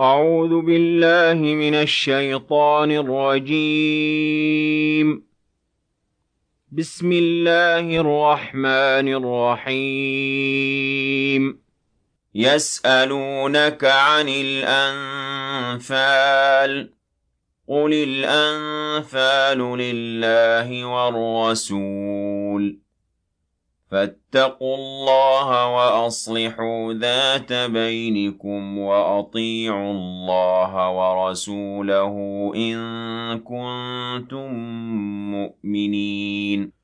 أعوذ بالله من الشيطان الرجيم. بسم الله الرحمن الرحيم. يسألونك عن الأنفال. قل الأنفال لله والرسول. فاتقوا الله وأصلحوا ذات بينكم وأطيعوا الله ورسوله إن كنتم مؤمنين.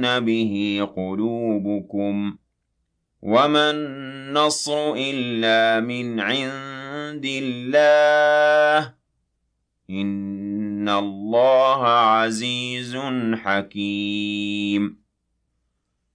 به قلوبكم وما النصر إلا من عند الله إن الله عزيز حكيم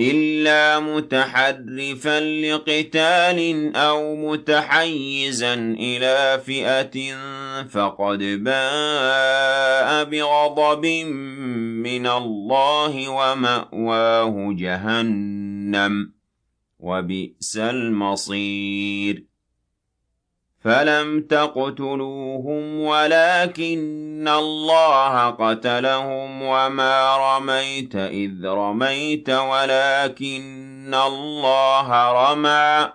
إِلَّا مُتَحَرِّفًا لِقِتَالٍ أَوْ مُتَحَيِّزًا إِلَى فِئَةٍ فَقَدْ بَاءَ بِغَضَبٍ مِّنَ اللَّهِ وَمَأْوَاهُ جَهَنَّمُ وَبِئْسَ الْمَصِيرُ. فَلَمْ تَقْتُلُوهُمْ وَلَٰكِنَّ اللَّهَ قَتَلَهُمْ وَمَا رَمَيْتَ إِذْ رَمَيْتَ وَلَٰكِنَّ اللَّهَ رَمَىٰ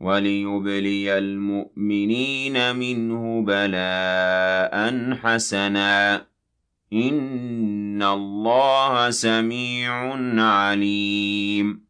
وَلِيُبْلِيَ الْمُؤْمِنِينَ مِنْهُ بَلَاءً حَسَنًا ۚ إِنَّ اللَّهَ سَمِيعٌ عَلِيمٌ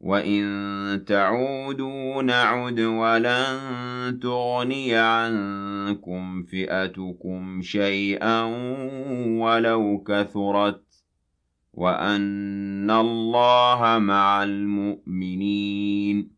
وَإِن تَعُودُوا نَعُدْ وَلَن تُغْنِيَ عَنكُمْ فِئَتُكُمْ شَيْئًا وَلَوْ كَثُرَتْ وَأَنَّ اللَّهَ مَعَ الْمُؤْمِنِينَ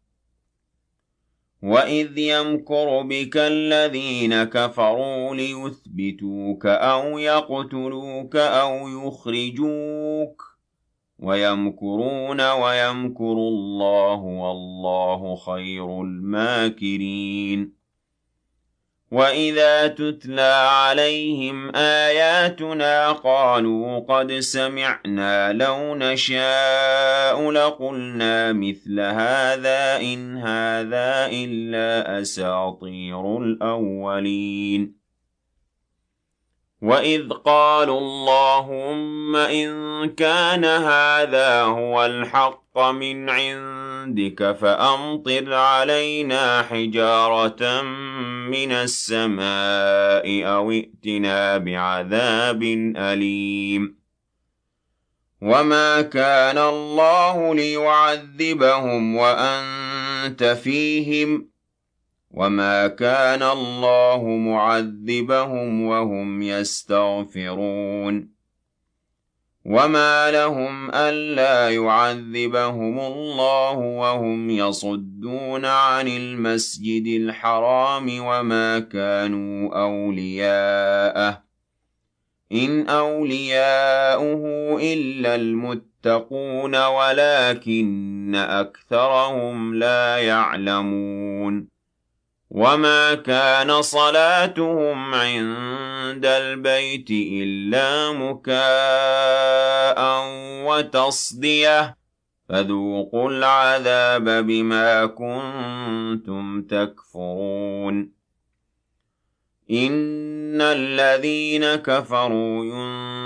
وَإِذْ يَمْكُرُ بِكَ الَّذِينَ كَفَرُوا لِيُثْبِتُوكَ أَوْ يَقْتُلُوكَ أَوْ يُخْرِجُوكَ وَيَمْكُرُونَ وَيَمْكُرُ اللَّهُ وَاللَّهُ خَيْرُ الْمَاكِرِينَ وَإِذَا تُتْلَىٰ عَلَيْهِمْ آيَاتُنَا قَالُوا قَدْ سَمِعْنَا لَوْ نَشَاءُ لَقُلْنَا مِثْلَ هَٰذَا إِنْ هَٰذَا إِلَّا أَسَاطِيرُ الْأَوَّلِينَ وَإِذْ قَالُوا اللَّهُمَّ إِن كَانَ هَٰذَا هُوَ الْحَقَّ مِنْ عِندِكَ فَأَمْطِرْ عَلَيْنَا حِجَارَةً مِّنَ السَّمَاءِ أَوِ ائْتِنَا بِعَذَابٍ أَلِيمٍ وَمَا كَانَ اللَّهُ لِيُعَذِّبَهُمْ وَأَنتَ فِيهِمْ وَمَا كَانَ اللَّهُ مُعَذِّبَهُمْ وَهُمْ يَسْتَغْفِرُونَ وَمَا لَهُمْ أَلَّا يُعَذِّبَهُمُ اللَّهُ وَهُمْ يَصُدُّونَ عَنِ الْمَسْجِدِ الْحَرَامِ وَمَا كَانُوا أَوْلِيَاءَهُ إِنْ أَوْلِيَاؤُهُ إِلَّا الْمُتَّقُونَ وَلَٰكِنَّ أَكْثَرَهُمْ لَا يَعْلَمُونَ وَمَا كَانَ صَلَاتُهُمْ عِندَ الْبَيْتِ إِلَّا مُكَاءً وَتَصْدِيَةً فَذُوقُوا الْعَذَابَ بِمَا كُنتُمْ تَكْفُرُونَ إِنَّ الَّذِينَ كَفَرُوا يُنفِقُونَ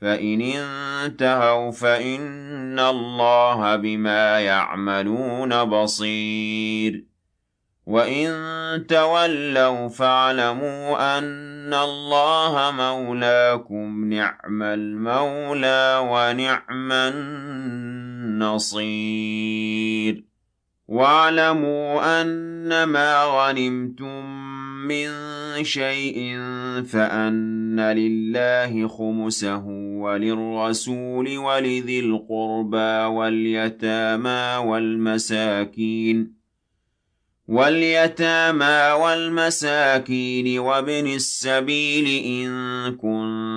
فَإِنِ انتَهَوْا فَإِنَّ اللَّهَ بِمَا يَعْمَلُونَ بَصِيرٌ وَإِن تَوَلَّوْا فَاعْلَمُوا أَنَّ اللَّهَ مَوْلَاكُمْ ۚ نِعْمَ الْمَوْلَىٰ وَنِعْمَ النَّصِيرُ وَاعْلَمُوا أَنَّمَا غَنِمْتُم مِّن شَيْءٍ فَأَنَّ لِلَّهِ خُمُسَهُ وَلِلرَّسُولِ وَلِذِي الْقُرْبَىٰ وَالْيَتَامَىٰ وَالْمَسَاكِينِ وَالْيَتَامَىٰ وَالْمَسَاكِينِ وَابْنِ السَّبِيلِ إِن كُنتُمْ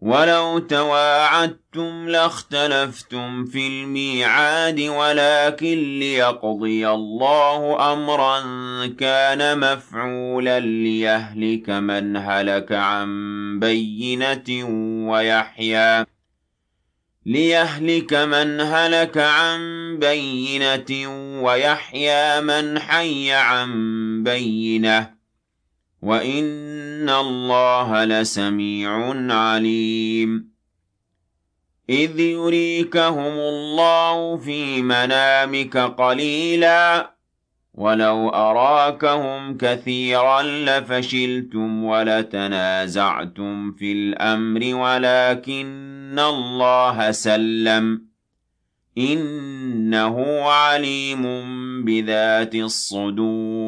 وَلَوْ تَوَاعَدتُّمْ لَاخْتَلَفْتُمْ فِي الْمِيعَادِ وَلَٰكِن لِّيَقْضِيَ اللَّهُ أَمْرًا كَانَ مَفْعُولًا لِّيَهْلِكَ مَنْ هَلَكَ عَن بَيِّنَةٍ وَيَحْيَىٰ. لِيَهْلِكَ مَنْ هَلَكَ عَن بَيِّنَةٍ وَيَحْيَىٰ مَنْ حَيَّ عَن بَيِّنَةٍ ۗ. وَإِنَّ اللَّهَ لَسَمِيعٌ عَلِيمٌ إِذْ يُرِيكَهُمُ اللَّهُ فِي مَنَامِكَ قَلِيلًا وَلَوْ أَرَاكَهُمْ كَثِيرًا لَّفَشِلْتُمْ وَلَتَنَازَعْتُمْ فِي الْأَمْرِ وَلَٰكِنَّ اللَّهَ سَلَّمَ ۗ إِنَّهُ عَلِيمٌ بِذَاتِ الصُّدُورِ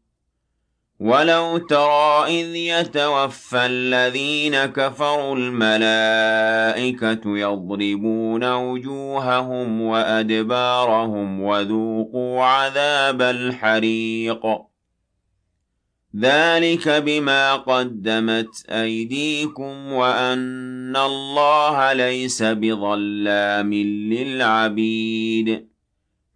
وَلَوْ تَرَىٰ إِذْ يَتَوَفَّى الَّذِينَ كَفَرُوا الْمَلَائِكَةُ يَضْرِبُونَ وُجُوهَهُمْ وَأَدْبَارَهُمْ وَذُوقُوا عَذَابَ الْحَرِيقِ ذَلِكَ بِمَا قَدَّمَتْ أَيْدِيكُمْ وَأَنَّ اللَّهَ لَيْسَ بِظَلَّامٍ لِّلْعَبِيدِ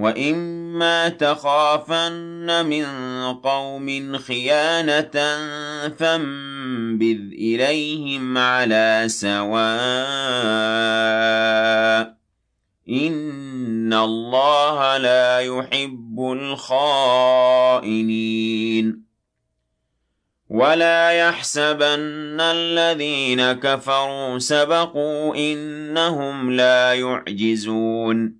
وَإِمَّا تَخَافَنَّ مِن قَوْمٍ خِيَانَةً فَانبِذْ إِلَيْهِمْ عَلَىٰ سَوَاءٍ ۚ إِنَّ اللَّهَ لَا يُحِبُّ الْخَائِنِينَ وَلَا يَحْسَبَنَّ الَّذِينَ كَفَرُوا سَبَقُوا ۚ إِنَّهُمْ لَا يُعْجِزُونَ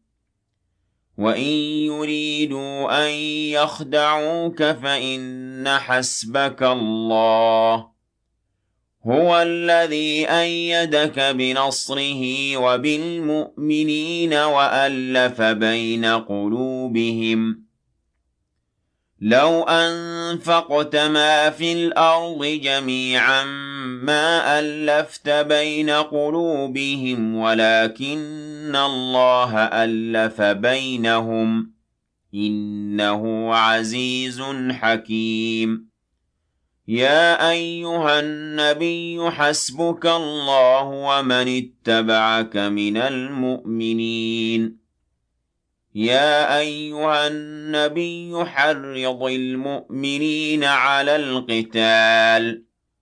وَإِن يُرِيدُوا أَن يَخْدَعُوكَ فَإِنَّ حَسْبَكَ اللَّهُ هُوَ الَّذِي أَيَّدَكَ بِنَصْرِهِ وَبِالْمُؤْمِنِينَ وَأَلَّفَ بَيْنَ قُلُوبِهِمْ لَوْ أَنفَقْتَ مَا فِي الْأَرْضِ جَمِيعًا مَا أَلَّفْتَ بَيْنَ قُلُوبِهِمْ وَلَكِنَّ اللَّهَ أَلَّفَ بَيْنَهُمْ إِنَّهُ عَزِيزٌ حَكِيمٌ. يَا أَيُّهَا النَّبِيُّ حَسْبُكَ اللَّهُ وَمَنِ اتَّبَعَكَ مِنَ الْمُؤْمِنِينَ. يَا أَيُّهَا النَّبِيُّ حَرِّضِ الْمُؤْمِنِينَ عَلَى الْقِتَالِ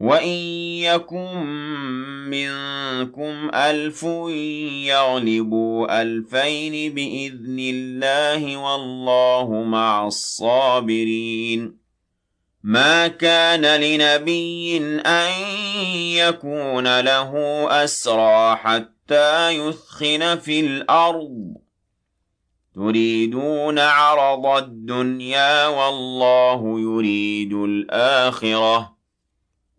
وَإِن يَكُن مِّنكُمْ أَلْفٌ يَغْلِبُوا أَلْفَيْنِ بِإِذْنِ اللَّهِ وَاللَّهُ مَعَ الصَّابِرِينَ مَا كَانَ لِنَبِيٍّ أَن يَكُونَ لَهُ أَسْرَىٰ حَتَّىٰ يُثْخِنَ فِي الْأَرْضِ تُرِيدُونَ عَرَضَ الدُّنْيَا وَاللَّهُ يُرِيدُ الْآخِرَةَ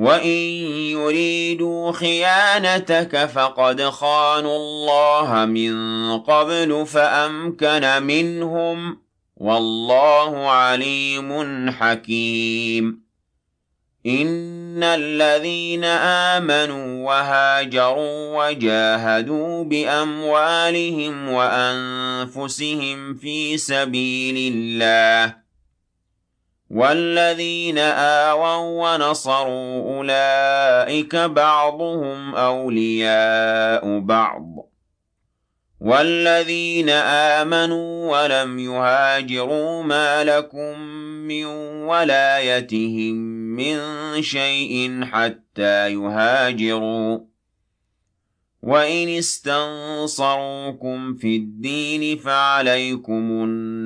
وَإِن يُرِيدُوا خِيَانَتَكَ فَقَدْ خَانُوا اللَّهَ مِن قَبْلُ فَأَمْكَنَ مِنْهُمْ ۗ وَاللَّهُ عَلِيمٌ حَكِيمٌ. إِنَّ الَّذِينَ آمَنُوا وَهَاجَرُوا وَجَاهَدُوا بِأَمْوَالِهِمْ وَأَنفُسِهِمْ فِي سَبِيلِ اللَّهِ وَالَّذِينَ آوَوا وَّنَصَرُوا أُولَٰئِكَ بَعْضُهُمْ أَوْلِيَاءُ بَعْضٍ ۚ. وَالَّذِينَ آمَنُوا وَلَمْ يُهَاجِرُوا مَا لَكُم مِّن وَلَايَتِهِم مِّن شَيْءٍ حَتَّىٰ يُهَاجِرُوا ۚ. وَإِنِ اسْتَنصَرُوكُمْ فِي الدِّينِ فَعَلَيْكُمُ